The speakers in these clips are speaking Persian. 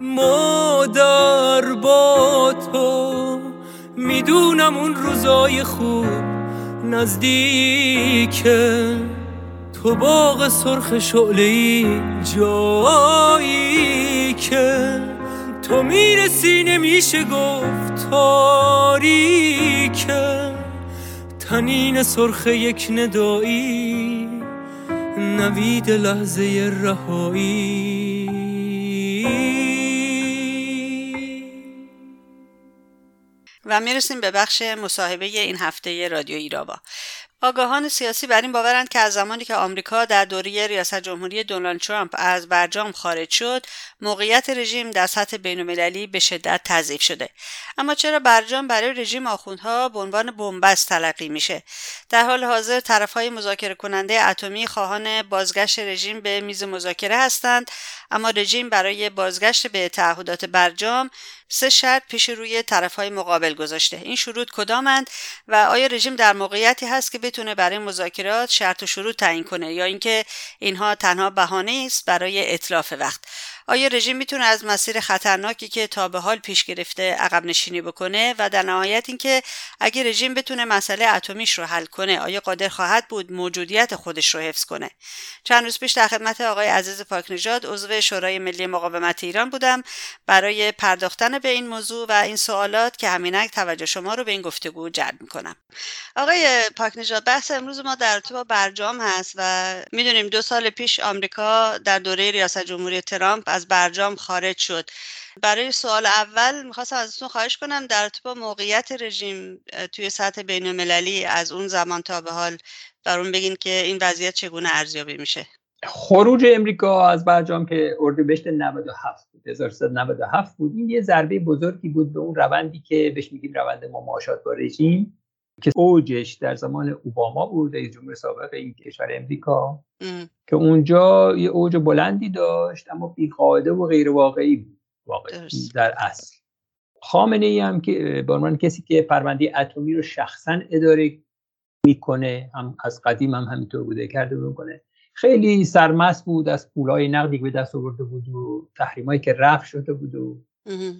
مادر با تو. می‌دونم اون روزای خوب نزدیکه تو باغ سرخ شعله جایی که تو می‌رسی نمیشه گفت تاریکه تنین سرخ یک ندایی نوید لحظه رهایی. و می‌رسیم به بخش مصاحبه این هفته رادیو ایراوا. آگاهان سیاسی بر این باورند که از زمانی که آمریکا در دوره ریاست جمهوری دونالد ترامپ از برجام خارج شد موقعیت رژیم در سطح بینالمللی به شدت تضعیف شده. اما چرا برجام برای رژیم آخوندها به عنوان بنبست تلقی میشه؟ در حال حاضر طرفهای مذاکره کننده اتمی خواهان بازگشت رژیم به میز مذاکره هستند اما رژیم برای بازگشت به تعهدات برجام سه شرط پیش روی طرفهای مقابل گذاشته. این شروط کدامند و آیا رژیم در موقعیتی هست که بتونه برای مذاکرات شرط و شروط تعیین کنه یا اینکه اینها تنها بهانه است برای اطلاف وقت. آیا رژیم می‌تونه از مسیر خطرناکی که تا به حال پیش گرفته عقب نشینی بکنه و در نهایت اینکه اگه رژیم بتونه مسئله اتمیش رو حل کنه آیا قادر خواهد بود موجودیت خودش رو حفظ کنه؟ چند روز پیش در خدمت آقای عزیز پاکنژاد عضو شورای ملی مقاومت ایران بودم برای پرداختن به این موضوع و این سوالات که همینک توجه شما رو به این گفتگو جلب می‌کنم. آقای پاکنژاد بحث امروز ما در با برجام هست و می‌دونیم دو سال پیش آمریکا در دوره ریاست جمهوری ترامپ از برجام خارج شد. برای سوال اول می‌خواستم ازتون خواهش کنم در با موقعیت رژیم توی سطح بین المللی از اون زمان تا به حال برون بگین که این وضعیت چگونه ارزیابی میشه. خروج امریکا از برجام که اردیبهشت 97 بود 1397 بود. این یه ضربه بزرگی بود به اون روندی که بهش میگیم روند مماشات با رژیم. که اوجش در زمان اوباما بود رئیس جمهور سابق این کشور امریکا که اونجا یه اوج بلندی داشت اما بیقاعده و غیر واقعی بود واقعی در اصل. خامنه ای هم که به عنوان کسی که پرونده اتمی رو شخصا اداره می‌کنه هم از قدیم هم همینطور بوده کرده می‌کنه. خیلی سرمست بود از پولای نقدی که به دست آورده بود و تحریمایی که رفع شده بود و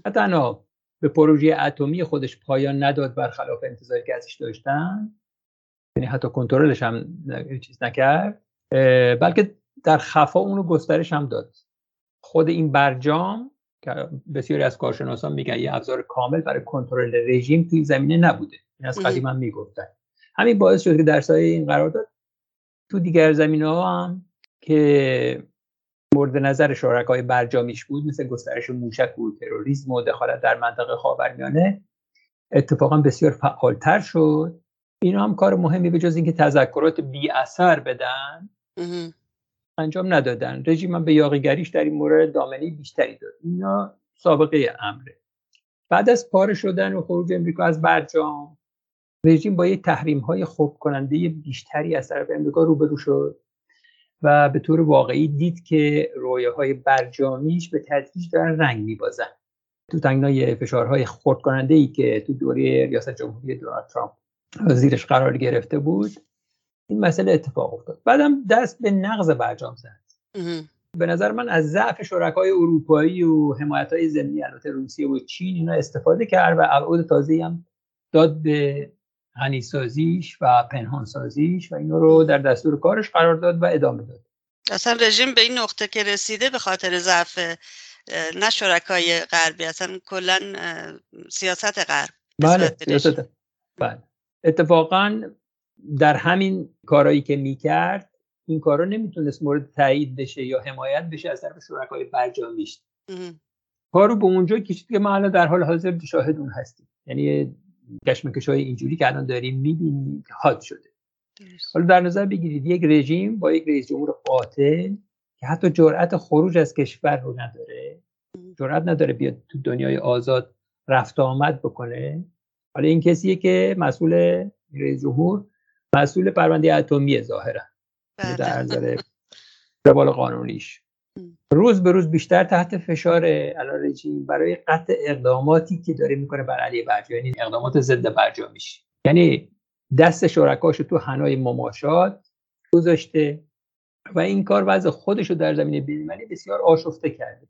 حتی به پروژه اتمی خودش پایان نداد برخلاف انتظاری که ازش داشتن. یعنی حتی کنترلش هم چیز نکرد. بلکه در خفا اونو گسترش هم داد. خود این برجام که بسیاری از کارشناسان میگن یه ابزار کامل برای کنترل رژیم توی زمینه نبوده. این از قدیم هم می‌گفتن. همین باعث شد که در سایه این قرار داد. تو دیگر زمینه ها هم که مورد نظر شرکای برجامیش بود مثل گسترش موشک و تروریسم و دخالت در منطقه خاورمیانه اتفاقا بسیار فعالتر شد. اینا هم کار مهمی به جز اینکه تذکرات بی اثر بدن انجام ندادن. رژیم هم به یاقیگریش در این مورد دامنه بیشتری داد. اینا سابقه امره. بعد از پاره شدن و خروج امریکا از برجام رژیم با یک تحریم های خوب کننده بیشتری از طرف امریکا روبرو شد. و به طور واقعی دید که های برجامیش به تدریج دارن رنگ میبازن. تو تنگنای فشارهای خورد کننده ای که تو دوره ریاست جمهوری دونالد ترامپ زیرش قرار گرفته بود این مسئله اتفاق افتاد. بعدم دست به نقض برجام زد. به نظر من از ضعف شرکای اروپایی و حمایت های زمینی البته روسیه و چین اینا استفاده کرد و ابعاد تازه هم داد به غنیسازیش و پنهانسازیش و اینا رو در دستور کارش قرار داد و ادامه داد. اصلا رژیم به این نقطه که رسیده به خاطر ضعف نه شرکای غربی اصلا کلا سیاست غرب بله سیاست بله. اتفاقا در همین کارهایی که می‌کرد این کارا نمی‌تونست مورد تایید بشه یا حمایت بشه از طرف شرکای برجامیش. کارو به اونجا کشید که ما الان در حال حاضر شاهد اون هستیم. یعنی کشمکش های اینجوری که الان داریم می‌بینیم حاد شده. حالا در نظر بگیرید یک رژیم با یک رئیس جمهور قاتل که حتی جرأت خروج از کشور رو نداره. جرأت نداره بیاد تو دنیای آزاد رفت آمد بکنه. حالا این کسیه که مسئول رئیس جمهور مسئول پرونده اتمی ظاهرا بله. در نظر روال قانونیش. روز به روز بیشتر تحت فشار الان رژیم برای قطع اقداماتی که داره می‌کنه بر علیه برجام یعنی اقدامات ضد برجامیش یعنی دست شرکاش تو حنای مماشات گذاشته و این کار وضع خودش رو در زمینه بین‌المللی بسیار آشفته کرده.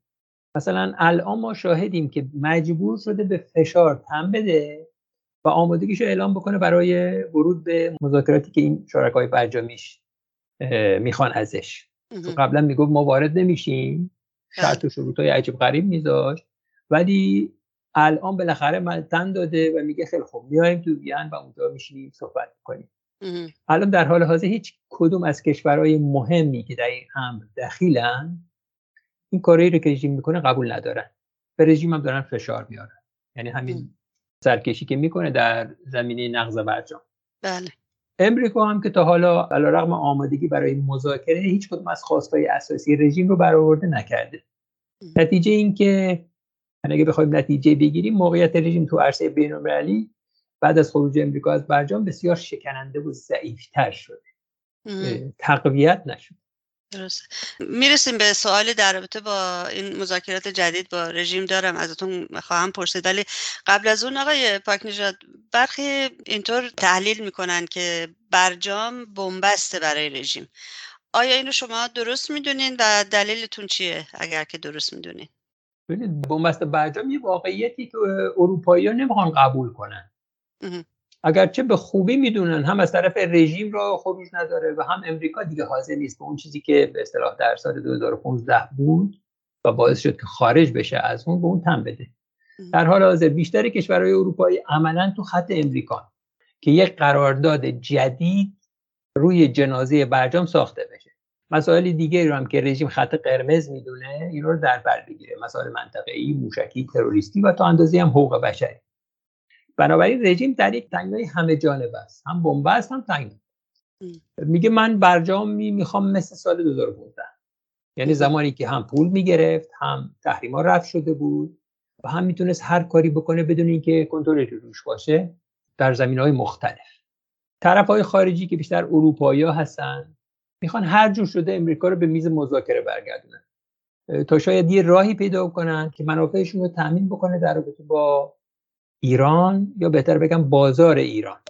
مثلا الان ما شاهدیم که مجبور شده به فشار تن بده و آمادگیش رو اعلام بکنه برای ورود به مذاکراتی که این شرکای برجامیش می‌خوان ازش. قبلا می‌گفت ما وارد نمیشیم. شرط و شروط های عجیب غریب میذاشت. ولی الان بالاخره من تن داده و میگه خیلی خوب میایم تو بیان و اونجا میشینیم صحبت کنیم الان در حال حاضر هیچ کدوم از کشورهای مهمی که در این امر دخیلن این کاری رو که رژیم می‌کنه قبول ندارن. به رژیم هم دارن فشار میارن. یعنی همین سرکشی که می‌کنه در زمینه نقض برجام. بله. امریکا هم که تا حالا رغم آمادگی برای مذاکره هیچ کدوم از خواستهای اساسی رژیم رو برآورده نکرده. نتیجه این که اگه بخوایم نتیجه بگیریم موقعیت رژیم تو عرصه بین‌المللی بعد از خروج امریکا از برجام بسیار شکننده و ضعیفتر شده. تقویت نشد. درست می‌رسیم به سوال در رابطه با این مذاکرات جدید با رژیم دارم ازتون خواهم پرسید. ولی قبل از اون آقای پاک نژاد برخی اینطور تحلیل می‌کنن که برجام بنبسته برای رژیم. آیا اینو شما درست می‌دونین و دلیلتون چیه اگر که درست می‌دونین؟ ببینید بنبست برجام یه واقعیتی که اروپایی ها نمی‌خوان قبول کنن. اگرچه به خوبی می‌دونن هم از طرف رژیم را خروج نداره و هم امریکا دیگه حاضر نیست به اون چیزی که به اصطلاح در سال 2015 بود و باعث شد که خارج بشه از اون به اون تن بده. در حال حاضر بیشتر کشورهای اروپایی عملا تو خط امریکا که یک قرارداد جدید روی جنازه برجام ساخته بشه. مسائل دیگه رو هم که رژیم خط قرمز می‌دونه این رو در بر بگیره. مسائل منطقه‌ای موشکی تروریستی و تا اندازه هم حقوق بشری. بنابراین رژیم در یک تنگنای همه جانب است. هم بنبست هم تنگ. میگه من برجام می می‌خوام مثل سال 2015 یعنی زمانی که هم پول می‌گرفت هم تحریما رفت شده بود و هم می‌تونست هر کاری بکنه بدون اینکه کنترلی روش باشه در زمین های مختلف. طرف های خارجی که بیشتر اروپایی هستن می‌خوان هر جور شده امریکا رو به میز مذاکره برگردونن. تا شاید یه راهی پیدا کنن که منافعشون رو تامین بکنه در رابطه با ایران یا بهتر بگم بازار ایران.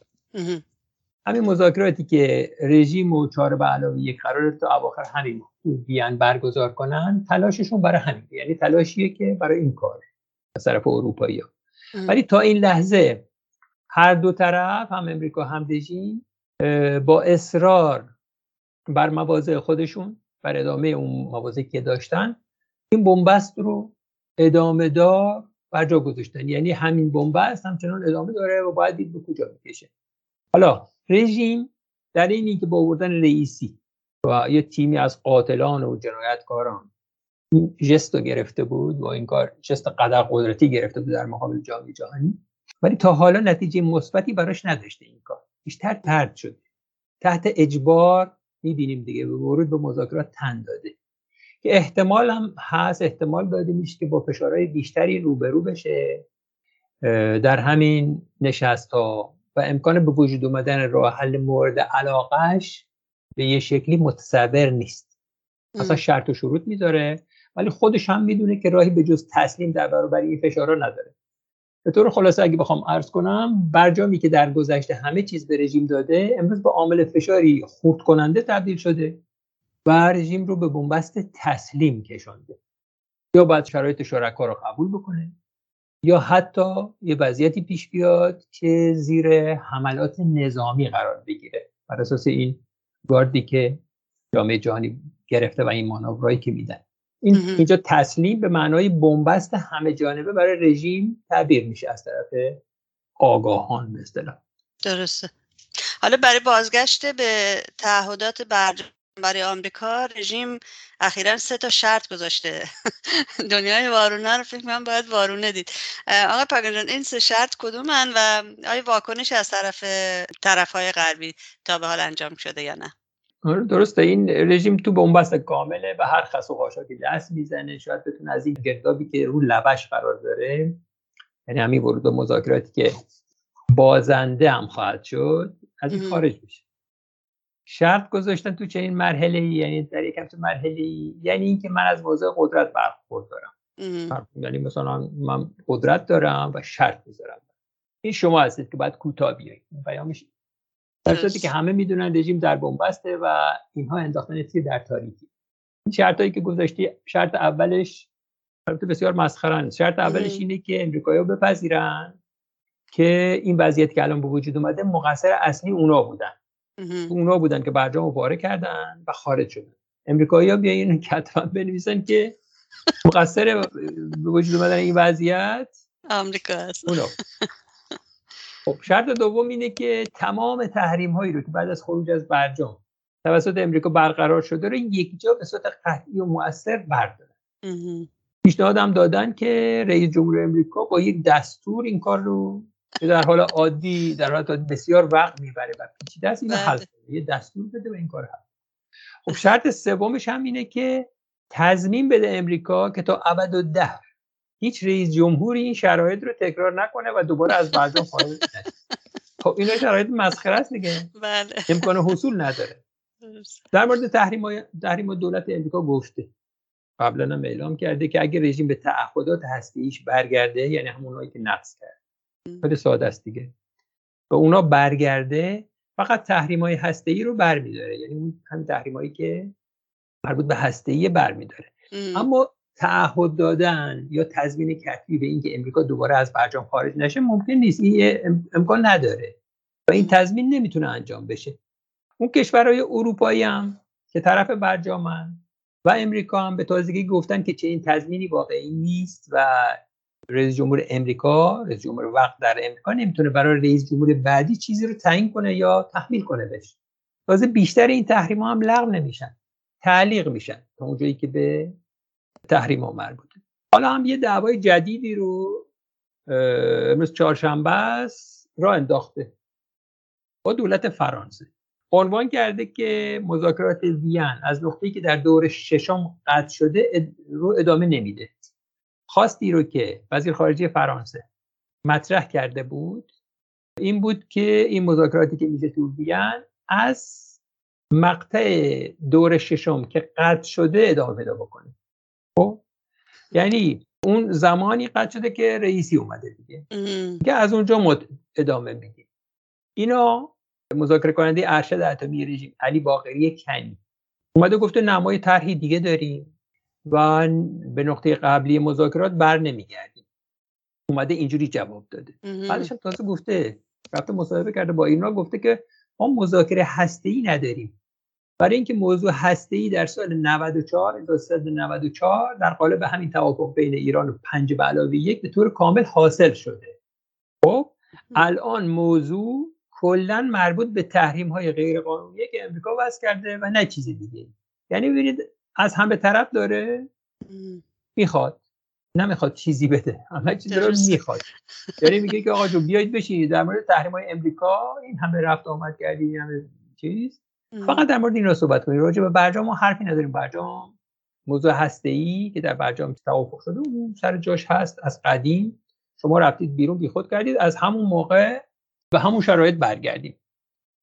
همین مذاکراتی که رژیم و چهار به علاوه یک قرار تا اواخر همین بیان برگزار کنن تلاششون برای همین. یعنی تلاشیه که برای این کار از طرف اروپایی ها. ولی تا این لحظه هر دو طرف هم امریکا هم رژیم با اصرار بر مواضع خودشون بر ادامه اون مواضعی که داشتن این بنبست رو ادامه دار بر جا گذاشتن. یعنی همین بنبست همچنان ادامه داره و باید دید به کجا می‌کشه. حالا رژیم در اینی که با آوردن رئیسی و یه تیمی از قاتلان و جنایتکاران این گرفته بود و این کار جست قدر قدرتی گرفته بود در مقابل جامعه جهانی ولی تا حالا نتیجه مثبتی براش نداشته این کار. بیشتر ترد شده. تحت اجبار می‌بینیم دیگه به ورود به مذاکرات تن داده. که احتمال هم هست احتمال داده میشه که با فشارهای بیشتری روبرو بشه. در همین نشست ها و امکان به وجود اومدن راه حل مورد علاقش به یه شکلی متصور نیست. اصلا شرط و شروط می‌ذاره ولی خودش هم می‌دونه که راهی به جز تسلیم در برابر این فشارها نداره. به طور خلاصه اگه بخوام عرض کنم برجامی که در گذشته همه چیز به رژیم داده امروز با عامل فشاری خورد کننده تبدیل شده. و رژیم رو به بنبست تسلیم کشانده یا باید شرایط شرکا رو قبول بکنه یا حتی یه وضعیتی پیش بیاد که زیر حملات نظامی قرار بگیره. بر اساس این گاردی که جامعه جهانی گرفته و این مانورایی که میدن. این اینجا تسلیم به معنای بنبست همه جانبه برای رژیم تعبیر میشه از طرف آگاهان به اصطلاح. درسته. حالا برای بازگشت به تعهدات برجام برای آمریکا رژیم اخیرا سه تا شرط گذاشته. دنیای وارونه رو فکر من باید وارونه دید. آقای پاگنجان این سه شرط کدومن و آیا واکنش از طرف طرف های غربی تا به حال انجام شده یا نه؟ آره، درسته. این رژیم تو بنبست کامله و هر خس و که دست می‌زنه شاید بتونه از این گردابی که رو لبش قرار داره یعنی همین ورود به مذاکراتی که بازنده هم خواهد شد از این خارج بشه. شرط گذاشتن تو چنین مرحله ای یعنی در یک همچین مرحله ای یعنی اینکه من از موضوع قدرت برخورد دارم. یعنی مثلا من قدرت دارم و شرط می‌ذارم. این شما هستید که باید کوتاه بیایید. پیامش در صورتی که همه می‌دونن رژیم در بنبسته و اینها انداختن تیر در تاریکی. این شرطایی که گذاشتی شرط اولش البته بسیار مسخره شرط اولش اینه که امریکایی‌ها بپذیرن که این وضعیت که الان به وجود اومده مقصر اصلی اونا بودن. اونا بودن که برجام رو پاره کردن و خارج شدن. امریکایی ها بیاین کتبا بنویسن که مقصر به وجود اومدن این وضعیت آمریکا هست. اونا خب شرط دوم اینه که تمام تحریم هایی رو که بعد از خروج از برجام توسط امریکا برقرار شده رو یک جا به صورت قطعی و مؤثر بردارن. پیشنهادم دادن که رئیس جمهور امریکا با یک دستور این کار رو که در حال عادی در حال بسیار وقت می‌بره و پیچیده است اینو حل کنه. یه دستور بده و این کار حل خب شرط سومش هم اینه که تضمین بده امریکا که تا ابد و ده هیچ رئیس جمهوری این شرایط رو تکرار نکنه و دوباره از برجام خارج نشه. خب اینا شرایط مسخره است دیگه. بله. امکان حصول نداره. در مورد تحریم تحریم دولت امریکا گفته. قبلا هم اعلام کرده که اگه رژیم به تعهدات هستیش برگرده یعنی همونایی که نقض کرد. خیلی ساده است دیگه. به اونا برگرده فقط تحریم های هسته ای رو برمیداره یعنی اون همین تحریم هایی که مربوط به هسته ای برمیداره اما تعهد دادن یا تضمین کتبی به اینکه امریکا دوباره از برجام خارج نشه ممکن نیست. این امکان نداره. و این تضمین نمی‌تونه انجام بشه. اون کشورهای اروپایی هم که طرف برجامن و امریکا هم به تازگی گفتن که چه این تضمینی واقعی نیست و رئیس جمهور امریکا رئیس جمهور وقت در امریکا نمی‌تونه برای رئیس جمهور بعدی چیزی رو تعیین کنه یا تحمیل کنه بهش. تازه بیشتر این تحریم ها هم لغو نمیشن تعلیق میشن تا اونجایی که به تحریم ها مربوطه حالا هم یه دعوای جدیدی رو امروز چهارشنبه است را انداخته با دولت فرانسه. عنوان کرده که مذاکرات وین از نقطه‌ای که در دور ششم قطع شده رو ادامه نمیده. خواستی رو که وزیر خارجه فرانسه مطرح کرده بود این بود که این مذاکراتی که میشه تو بیان از مقطع دور ششم که قطع شده ادامه پیدا بکنه. خب؟ یعنی اون زمانی قطع شده که رئیسی اومده دیگه. که از اونجا ادامه میدیم اینا مذاکره کننده ارشد اتمی رژیم علی باقری کنی. اومده گفته نمای طرحی دیگه داریم. و به نقطه قبلی مذاکرات بر نمیگردیم. اومده اینجوری جواب داده. بعدش هم تازه گفته رفته مصاحبه کرده با اینا گفته که ما مذاکره هسته ای نداریم. برای اینکه موضوع هسته ای در سال 94 1994 در قالب همین توافق بین ایران و پنج به علاوه یک به طور کامل حاصل شده. خب الان موضوع کلا مربوط به تحریم های غیر قانونی که امریکا وضع کرده و نه چیز دیگه یعنی ببینید از همه طرف داره؟ می‌خواد. نمی‌خواد چیزی بده. همه چیز رو می‌خواد. یعنی میگه که آقا جو بیاید بشینید. در مورد تحریم های امریکا این همه رفت آمد کردی این همه چیز. فقط در مورد این رو صحبت کنید. راجع به برجام ما حرفی نداریم. برجام موضوع هسته ای که در برجام توافق شده اون سر جاش هست. از قدیم شما رفتید بیرون بیخود کردید. از همون موقع به همون شرایط برگردیم.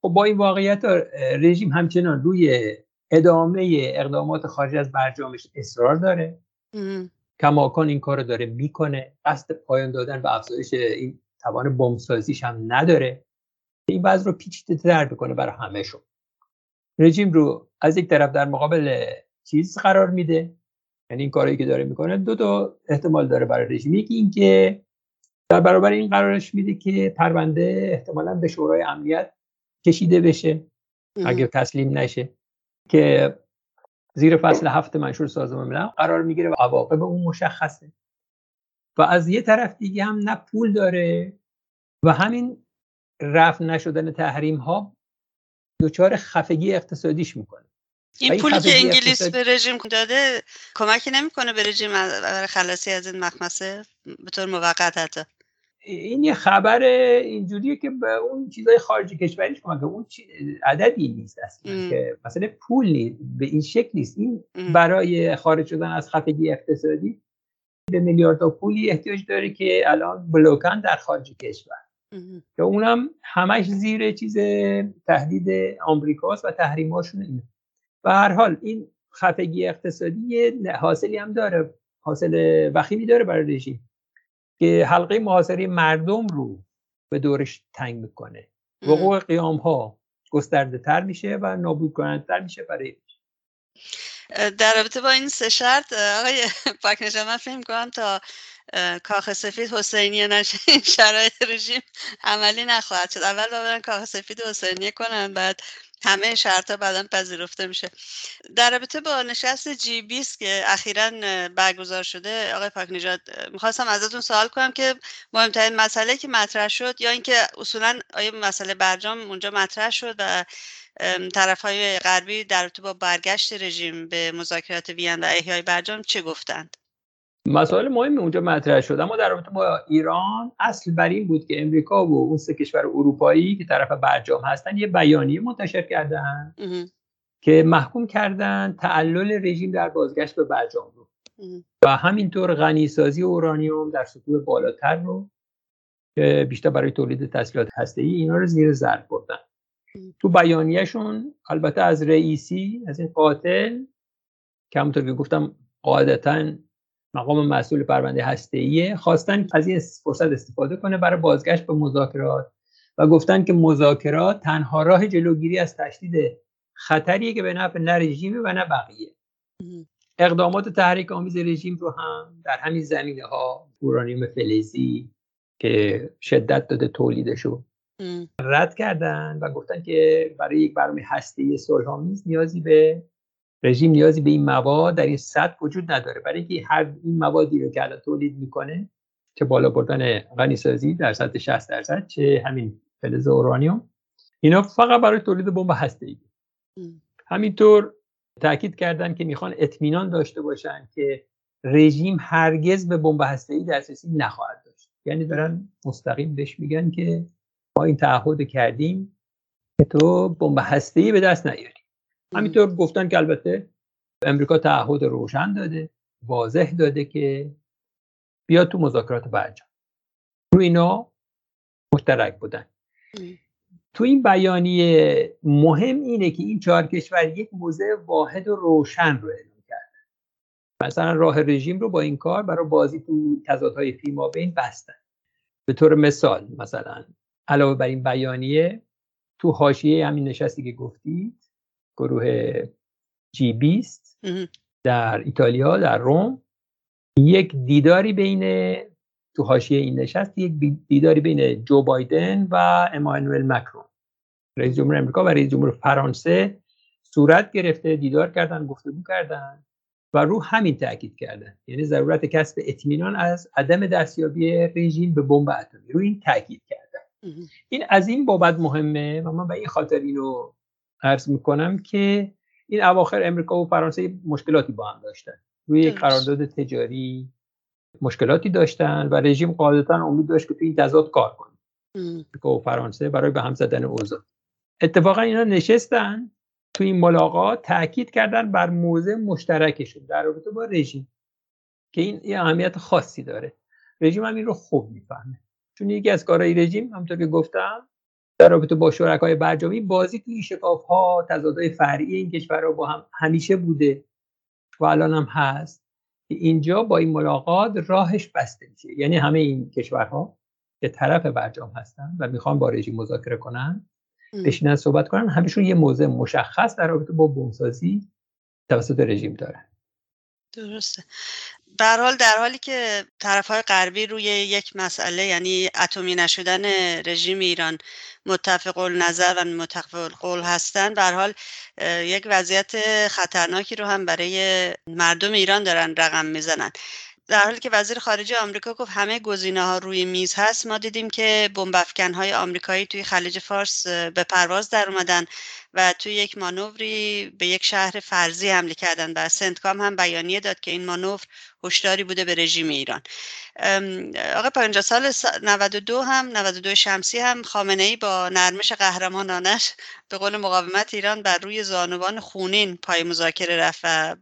خب با این واقعیت رژیم همچنان روی ادامه اقدامات خارج از برجامش اصرار داره. کماکان این کار رو داره می‌کنه. قصد پایان دادن به افزایش این توان بمبسازیش هم نداره. این وضع رو پیچیده تر بکنه برای همه شون رژیم رو از یک طرف در مقابل چیز قرار میده. یعنی این کاری که داره می‌کنه دو تا احتمال داره برای رژیم. یکی اینکه در برابر این قرارش میده که پرونده احتمالا به شورای امنیت کشیده بشه. اگر تسلیم نشه. که زیر فصل هفت منشور سازمان ملل قرار می‌گیره و عواقب اون مشخصه. و از یه طرف دیگه هم نه پول داره و همین رفع نشدن تحریم ها دچار خفگی اقتصادیش می‌کنه. این پولی که انگلیس به رژیم داده کمکی نمی‌کنه به رژیم برای خلاصی از این مخمسه؟ به طور موقت حتی. این یه خبر اینجوریه که به اون چیزای خارجی کشوریش کمک اون عددی نیست اصلا که مثلا پول نیست به این شکل نیست. این برای خارج شدن از خفگی اقتصادی به میلیاردها پولی احتیاج داره که الان بلوکن در خارج کشور. که اونم همش زیر چیز تهدید آمریکاست و تحریماشون اینه. و هر حال این خفگی اقتصادی حاصلی هم داره حاصل وخیمی داره برای رژیم. که حلقه محاصره مردم رو به دورش تنگ می‌کنه. وقوع قیام ها گسترده تر میشه و نابود کننده تر میشه برای در رابطه با این سه شرط آقای پاک من فکر کنم تا کاخ سفید حسینیه نشه این شرایط رژیم عملی نخواهد شد. اول باید کاخ سفید حسینیه کنن بعد همه شرط بعدا پذیرفته میشه. در رابطه با نشست جی 20 که اخیرا برگزار شده آقای پاک نجات می‌خواستم ازتون سوال کنم که مهمترین مسئله که مطرح شد یا اینکه اصولا آیا مسئله برجام اونجا مطرح شد و طرف های غربی در رابطه با برگشت رژیم به مذاکرات وین و احیای برجام چه گفتند؟ مسائل مهم اونجا مطرح شد. اما در رابطه با ایران اصل بر این بود که امریکا و اون سه کشور اروپایی که طرف برجام هستن یه بیانیه منتشر کردن که محکوم کردن تعلل رژیم در بازگشت به برجام رو. و همینطور غنیسازی اورانیوم در سطوح بالاتر رو که بیشتر برای تولید تسلیحات هسته‌ای اینا رو زیر ضرب بردن. تو بیانیهشون البته از رئیسی از این قاتل که همونطور که گفتم قاعدتا مقام مسئول پرونده هسته‌ایه. خواستن از این فرصت استفاده کنه برای بازگشت به مذاکرات و گفتن که مذاکرات تنها راه جلوگیری از تشدید خطریه که به نفع نه رژیم و نه بقیه. اقدامات تحریک آمیز رژیم رو هم در همین زمینه ها اورانیوم فلزی که شدت داده تولیدشو رد کردن و گفتن که برای یک برنامه هسته صلحآمیز نیازی به رژیم نیازی به این مواد در این سطح وجود نداره. برای اینکه هر این موادی رو که الان تولید می‌کنه چه بالا بردن غنی سازی در سطح 60 درصد چه همین فلز اورانیوم اینا فقط برای تولید بمب هسته ای همینطور تاکید کردن که می‌خوان اطمینان داشته باشن که رژیم هرگز به بمب هسته ای دسترسی نخواهد داشت. یعنی دارن مستقیم بهش میگن که ما این تعهد کردیم که تو بمب هسته ای به دست نیاری. همینطور گفتن که البته امریکا تعهد روشن داده واضح داده که بیاد تو مذاکرات برجام. رو اینا مشترک بودن. تو این بیانیه مهم اینه که این چهار کشور یک موضع واحد و روشن رو اعلام کردن. مثلا راه رژیم رو با این کار برای بازی تو تضادهای فیما بین بستن. به طور مثال مثلا علاوه بر این بیانیه تو حاشیه همین نشستی که گفتید گروه جی 20 در ایتالیا در روم. یک دیداری بین تو حاشیه این نشست یک دیداری بین جو بایدن و امانوئل مکرون. رئیس جمهور امریکا و رئیس جمهور فرانسه صورت گرفته دیدار کردن گفتگو کردن و رو همین تاکید کردن. یعنی ضرورت کسب اطمینان از عدم دستیابی رژیم به بمب اتمی. رو این تاکید کردن. این از این بابت مهمه و من به این خاطر اینو عرض می‌کنم که این اواخر امریکا و فرانسه مشکلاتی با هم داشتن. روی یک قرارداد تجاری مشکلاتی داشتن و رژیم قاعدتا امید داشت که تو این تضاد کار کنه. امریکا و فرانسه برای به هم زدن اوضاع. اتفاقا اینا نشستن تو این ملاقات تاکید کردن بر موضع مشترکشون در رابطه با رژیم که این یه اهمیت خاصی داره. رژیم هم این رو خوب می‌فهمه. چون یکی از کارهای رژیم همونطور که گفتم در رابطه با شرکای برجامی بازی توی شکاف ها تضادهای فرعی این کشورها با هم همیشه بوده و الان هم هست که اینجا با این ملاقات راهش بسته میشه. یعنی همه این کشورها که طرف برجام هستن و می‌خوان با رژیم مذاکره کنن بشینن صحبت کنن همشون یه موضع مشخص در رابطه با بمبسازی توسط رژیم دارن. درسته. در حال در حالی که طرف های غربی روی یک مسئله یعنی اتمی نشدن رژیم ایران متفق نظر و متفق قول هستند به حال یک وضعیت خطرناکی رو هم برای مردم ایران دارن رقم می‌زنن. در حالی که وزیر خارجه آمریکا گفت همه گزینه ها روی میز هست ما دیدیم که بمب های آمریکایی توی خلیج فارس به پرواز در اومدن. و توی یک مانوری به یک شهر فرضی حمله کردن و سنتکام هم بیانیه داد که این مانور هشداری بوده به رژیم ایران. آقای پنجاه سال 92 هم 92 شمسی هم خامنه ای با نرمش قهرمانانش به قول مقاومت ایران بر روی زانوان خونین پای مذاکره رفت و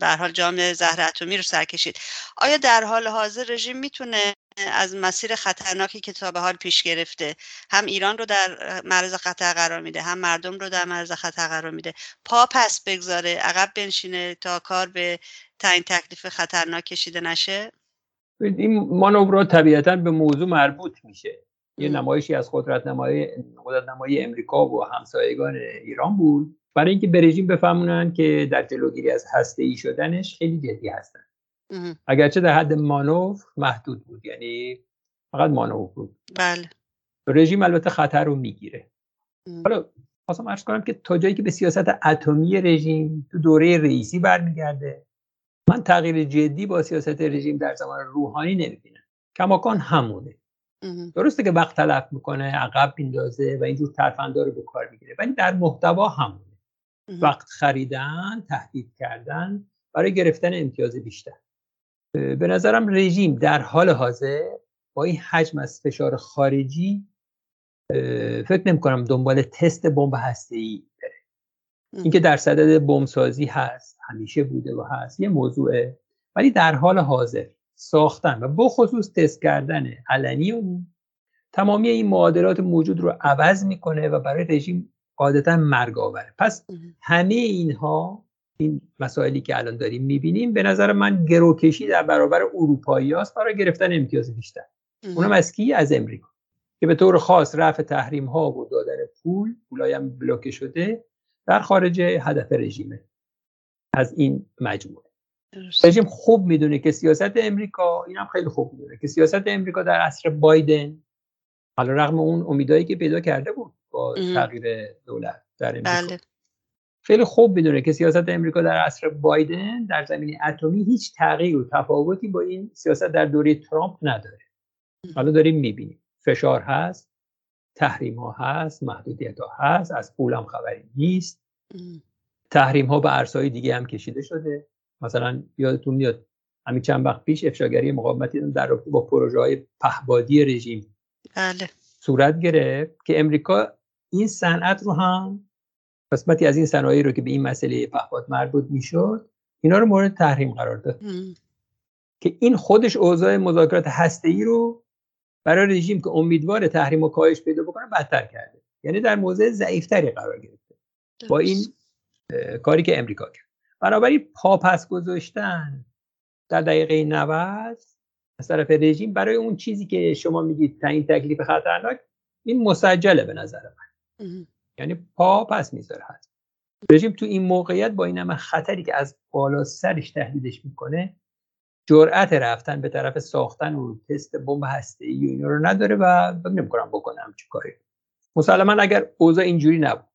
به حال جام زهر اتمی رو سر کشید آیا در حال حاضر رژیم می‌تونه از مسیر خطرناکی که تا به حال پیش گرفته. هم ایران رو در معرض خطر قرار میده هم مردم رو در معرض خطر قرار میده. پا پس بگذاره عقب بنشینه تا کار به تعیین تکلیف خطرناک کشیده نشه؟ این مانور طبیعتا به موضوع مربوط میشه. یه نمایشی از قدرت نمایی قدرت نمایی امریکا و همسایگان ایران بود. برای اینکه به رژیم بفهمونن که در جلوگیری از هسته ای شدنش خیلی جدی هستن. اگرچه در حد مانور محدود بود یعنی فقط مانور بود. بله. رژیم البته خطر رو می‌گیره. حالا خواستم ارز کنم که تا جایی که به سیاست اتمی رژیم تو دوره رئیسی برمیگرده من تغییر جدی با سیاست رژیم در زمان روحانی نمی‌بینم. کماکان همونه. درسته که وقت تلف می‌کنه عقب میندازه و اینجور ترفندار رو به کار می‌گیره ولی در محتوا همونه. وقت خریدن تهدید کردن برای گرفتن امتیاز بیشتر. به نظرم رژیم در حال حاضر با این حجم از فشار خارجی فکر نمی کنم دنبال تست بمب هسته ای بره اینکه در صدد بمب سازی هست همیشه بوده و هست یه موضوعه. ولی در حال حاضر ساختن و بخصوص تست کردن علنی اون تمامی این معادلات موجود رو عوض می‌کنه و برای رژیم قاعدتا مرگ آوره. پس همه اینها این مسائلی که الان داریم می‌بینیم به نظر من گروکشی در برابر اروپایی هاست. برای گرفتن امتیاز بیشتر. اونم از کی؟ از امریکا. که به طور خاص رفع تحریم ها و دادن پول پولای هم بلوکه شده در خارج هدف رژیمه. از این مجموعه. رژیم خوب می‌دونه که سیاست امریکا این هم خیلی خوب می‌دونه که سیاست امریکا در عصر بایدن حالا رغم اون امیدایی که پیدا کرده بود با تغییر دولت در امریکا. بله. خیلی خوب می‌دونه که سیاست امریکا در عصر بایدن در زمین اتمی هیچ تغییر و تفاوتی با این سیاست در دوره ترامپ نداره. حالا داریم می‌بینیم. فشار هست تحریم ها هست محدودیت ها هست از پولم خبری نیست. تحریم ها به عرصه‌های دیگه هم کشیده شده. مثلا یادتون میاد همین چند وقت پیش افشاگری مقاومتی در رابطه با پروژه های پهبادی رژیم بله. صورت گرفت که امریکا این صنعت رو هم قسمتی از این صنایعی رو که به این مسئله پهپاد مربوط می‌شد اینا رو مورد تحریم قرار داد. که این خودش اوضاع مذاکرات هسته‌ای رو برای رژیم که امیدوار تحریم و کاهش پیدا بکنه بدتر کرده. یعنی در موضع ضعیفتری قرار گرفته. با این کاری که امریکا کرد. بنابراین پاپس گذاشتن در دقیقه 90 از طرف رژیم برای اون چیزی که شما میگید تعیین تکلیف خطرناک این مسجله به نظر من. یعنی پا پس می‌ذاره هست رژیم تو این موقعیت با این همه خطری که از بالا سرش تهدیدش می‌کنه جرأت رفتن به طرف ساختن و تست بمب هسته ای اینا رو نداره و فکر نمی‌کنم بکنم چی کاری. مسلما اگر اوضاع اینجوری نبود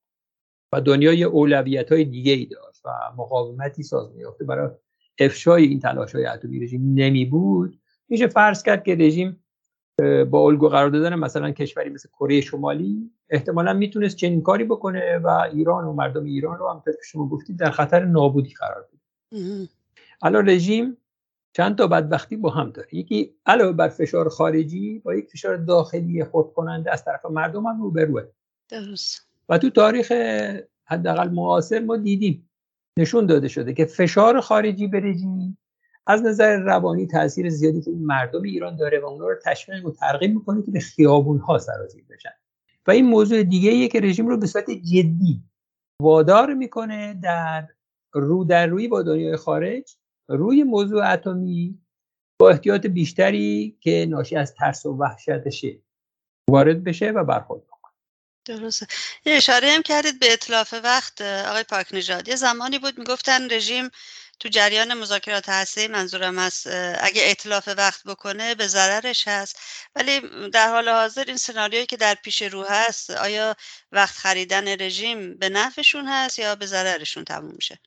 و دنیا یه اولویت های دیگه ای داشت و مقاومتی ساز میافته برای افشای این تلاش های اتمی رژیم نمی بود میشه فرض کرد که رژیم با الگو قرار دادن مثلا کشوری مثل کره شمالی احتمالا می‌تونست چنین کاری بکنه و ایران و مردم ایران رو هم که شما گفتید در خطر نابودی قرار بده. الان رژیم چند تا بدبختی با هم داره. یکی علاوه بر فشار خارجی با یک فشار داخلی خود کننده از طرف مردم هم روبروه. درست. و تو تاریخ حداقل معاصر ما دیدیم. نشون داده شده که فشار خارجی به رژیم از نظر روانی تاثیر زیادی تو مردم ایران داره و اونا رو تشویق و ترغیب می‌کنه که به خیابون ها سرازیر بشن. و این موضوع دیگه ایه که رژیم رو به صورت جدی وادار می‌کنه در رو در روی با دنیای خارج روی موضوع اتمی با احتیاط بیشتری که ناشی از ترس و وحشتشه وارد بشه و برخورد درسته. یه اشاره هم کردید به اطلاف وقت آقای پاک نژاد یه زمانی بود می‌گفتن رژیم تو جریان مذاکرات هسته منظورم است اگه اطلاف وقت بکنه به ضررش هست. ولی در حال حاضر این سناریویی که در پیش رو هست آیا وقت خریدن رژیم به نفعشون هست یا به ضررشون تموم میشه؟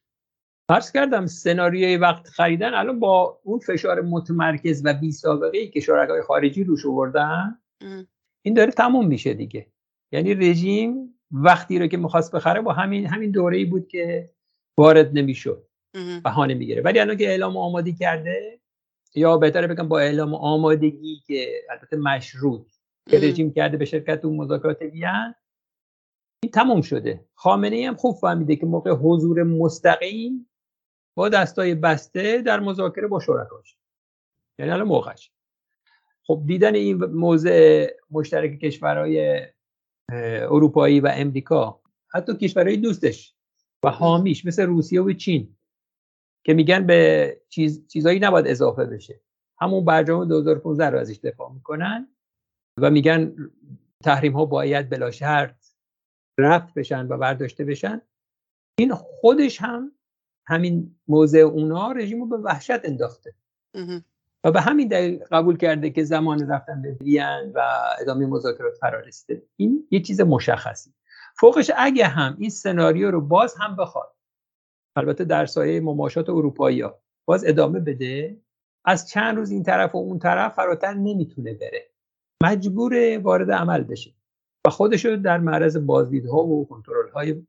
عرض کردم سناریوی وقت خریدن الان با اون فشار متمرکز و بی سابقه ای که شرکای خارجی روش آوردن این داره تموم میشه دیگه. یعنی رژیم وقتی رو که می‌خواست بخره با همین همین دوره ای بود که وارد نمی‌شد. بهانه می‌گیره. ولی الان که اعلام آمادگی کرده یا بهتره بگم با اعلام آمادگی که البته مشروط که رژیم کرده به شرکت اون مذاکرات وین این تموم شده. خامنه ای هم خوب فهمیده که موقع حضور مستقیم با دستای بسته در مذاکره با شرکاش. یعنی الان موقعش. خب دیدن این موضع مشترک کشورهای اروپایی و امریکا حتی کشورهای دوستش و حامیش مثل روسیه و چین که میگن به چیز چیزایی نباید اضافه بشه. همون برجام 2015 رو ازش دفاع می‌کنن و میگن تحریم ها باید بلا شرط رفت بشن و برداشته بشن. این خودش هم همین موضع اونا رژیم رو به وحشت انداخته. و به همین دلیل قبول کرده که زمان رفتن به وین و ادامه مذاکرات فرارسته این یه چیز مشخصی. فوقش اگه هم این سناریو رو باز هم بخواد البته در سایه مماشات اروپایی ها باز ادامه بده از چند روز این طرف و اون طرف فراتر نمی‌تونه بره. مجبور وارد عمل بشه. و خودش رو در معرض بازدیدها و کنترل های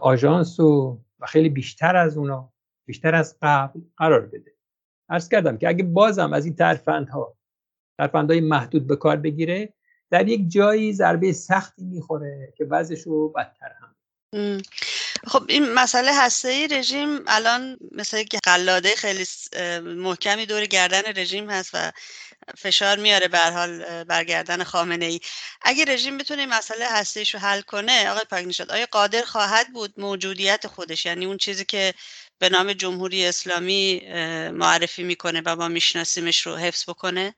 آژانس و و خیلی بیشتر از اونا بیشتر از قبل قرار بده. عرض کردم که اگه بازم از این ترفندها ترفندهای محدود به کار بگیره در یک جایی ضربه سختی می‌خوره که وضعش رو بدتر هم. خب این مسئله هسته ای رژیم الان مثل که قلاده خیلی محکمی دور گردن رژیم هست و فشار میاره به حال برگردن خامنه ای اگه رژیم بتونه این مسئله هسته رو حل کنه آقای پاکنشاد آیا قادر خواهد بود موجودیت خودش؟ یعنی اون چیزی که به نام جمهوری اسلامی معرفی می‌کنه و ما میشناسیمش رو. حفظ بکنه.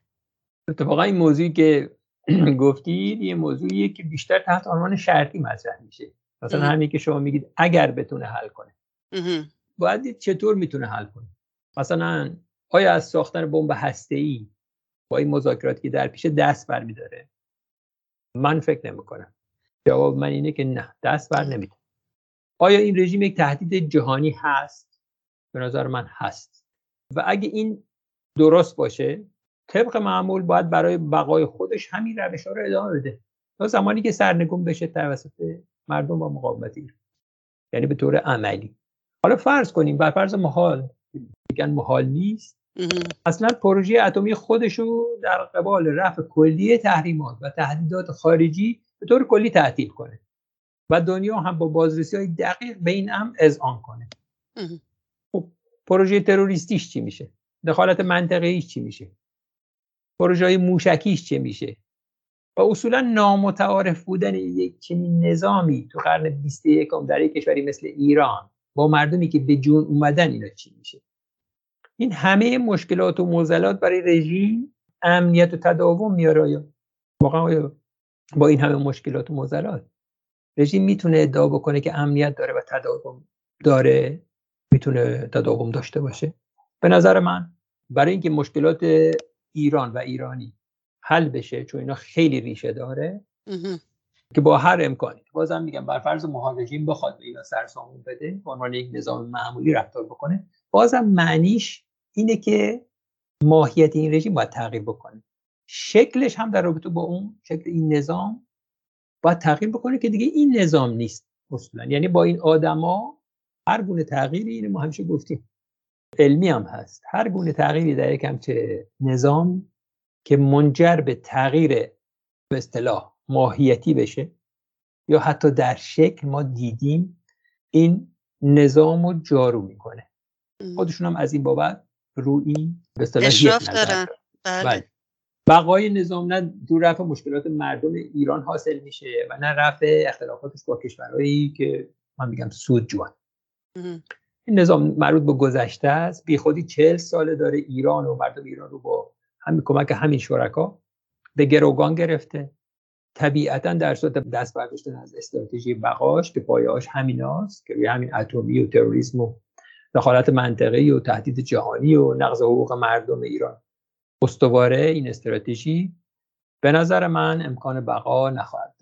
اتفاقا این موضوعی که گفتید یه موضوعیه که بیشتر تحت عنوان شرطی مطرح میشه. مثلا همین که شما میگید اگر بتونه حل کنه. باید چطور می‌تونه حل کنه. مثلا آیا از ساختن بمب ای با این مذاکراتی که در پیش دست برمیداره من فکر نمی‌کنم. جواب من اینه که نه دست بر نمیده آیا این رژیم یک تهدید جهانی هست؟ به نظر من هست. و اگه این درست باشه طبق معمول باید برای بقای خودش همین روش رو ادامه بده. تا زمانی که سرنگون بشه توسط مردم و مقاومت یعنی به طور عملی. حالا فرض کنیم بر فرض محال میگن محال نیست. اصلا پروژه اتمی خودشو در قبال رفع کلی تحریمات و تهدیدات خارجی به طور کلی تعطیل کنه. و دنیا هم با بازرسی های دقیق به این امر اذعان کنه. پروژه تروریستیش چی میشه؟ دخالت منطقه‌ایش چی میشه؟ پروژه های موشکیش چه میشه؟ و اصولا نامتعارف بودن یک چنین نظامی تو قرن 21 در یک کشوری مثل ایران با مردمی که به جون اومدن اینا چی میشه؟ این همه مشکلات و معضلات برای رژیم امنیت و تداوم میاره یا واقعا با این همه مشکلات و معضلات؟ رژیم می‌تونه ادعا بکنه که امنیت داره و تداوم داره؟ می‌تونه تداوم داشته باشه. به نظر من برای اینکه مشکلات ایران و ایرانی حل بشه چون اینا خیلی ریشه داره که با هر امکانی. بازم میگم بر فرض رژیم بخواد به اینا سرسامون بده به عنوان یک نظام معمولی رفتار بکنه. بازم معنیش اینه که ماهیت این رژیم باید تغییر بکنه. شکلش هم در رابطه با اون شکل این نظام باید تغییر بکنه که دیگه این نظام نیست اصولا. یعنی با این آدما هر گونه تغییری اینو ما همیشه گفتیم. علمی هم هست. هر گونه تغییری در یک همچه نظام که منجر به تغییر به اصطلاح ماهیتی بشه یا حتی در شکل ما دیدیم این نظام رو جارو می‌کنه. خودشون هم از این بابت روی به اصطلاح دارن. بله. بله. بقای نظام نه دور رفع مشکلات مردم ایران حاصل میشه و نه رفع اختلافاتش با کشورهایی که من میگم سود جوان. این نظام مربوط به گذشته است. بی خودی چهل ساله داره ایران و مردم ایران رو با همین کمک همین شرکا به گروگان گرفته. طبیعتا در صورت دست برداشتن از استراتژی بقاش که پایه‌اش همیناست که روی همین اتمی و تروریسم و دخالت منطقه‌ای و تهدید جهانی و نقض حقوق مردم ایران. استواره این استراتژی به نظر من امکان بقا نخواهد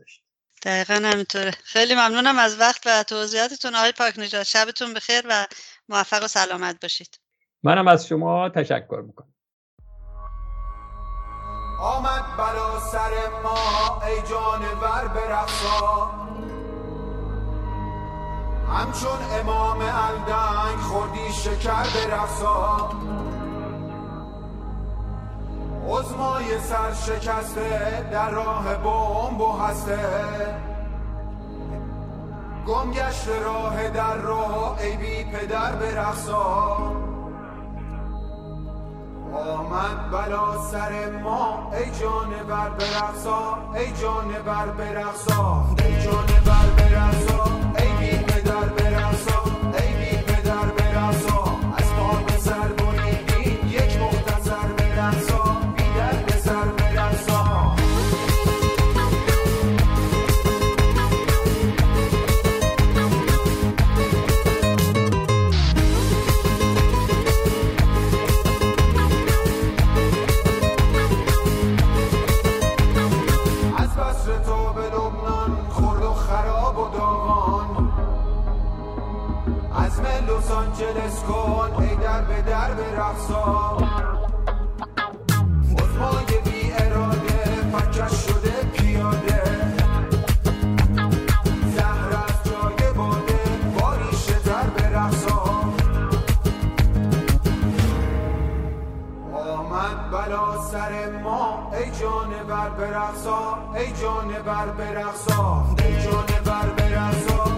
دقیقا همینطوره. خیلی ممنونم از وقت و توضیحاتتون. آقای پاک نجات شبتون بخیر و موفق و سلامت باشید. منم از شما تشکر می‌کنم. آمد بلا سر ما ای جانور برقصا. همچون امام الدنگ خوردی شکر برقصا. عزمای سر شکسته در راه بمب و هسته. گم گشت راه در راه ای بی پدر برقصا. آمد بلا سر ما ای جانور برقصا ای جانور برقصا ای جانور برقصا ای بی آمد بلا سر ما. ای جانور برقصا ای جانور برقصا ای جانور برقصا.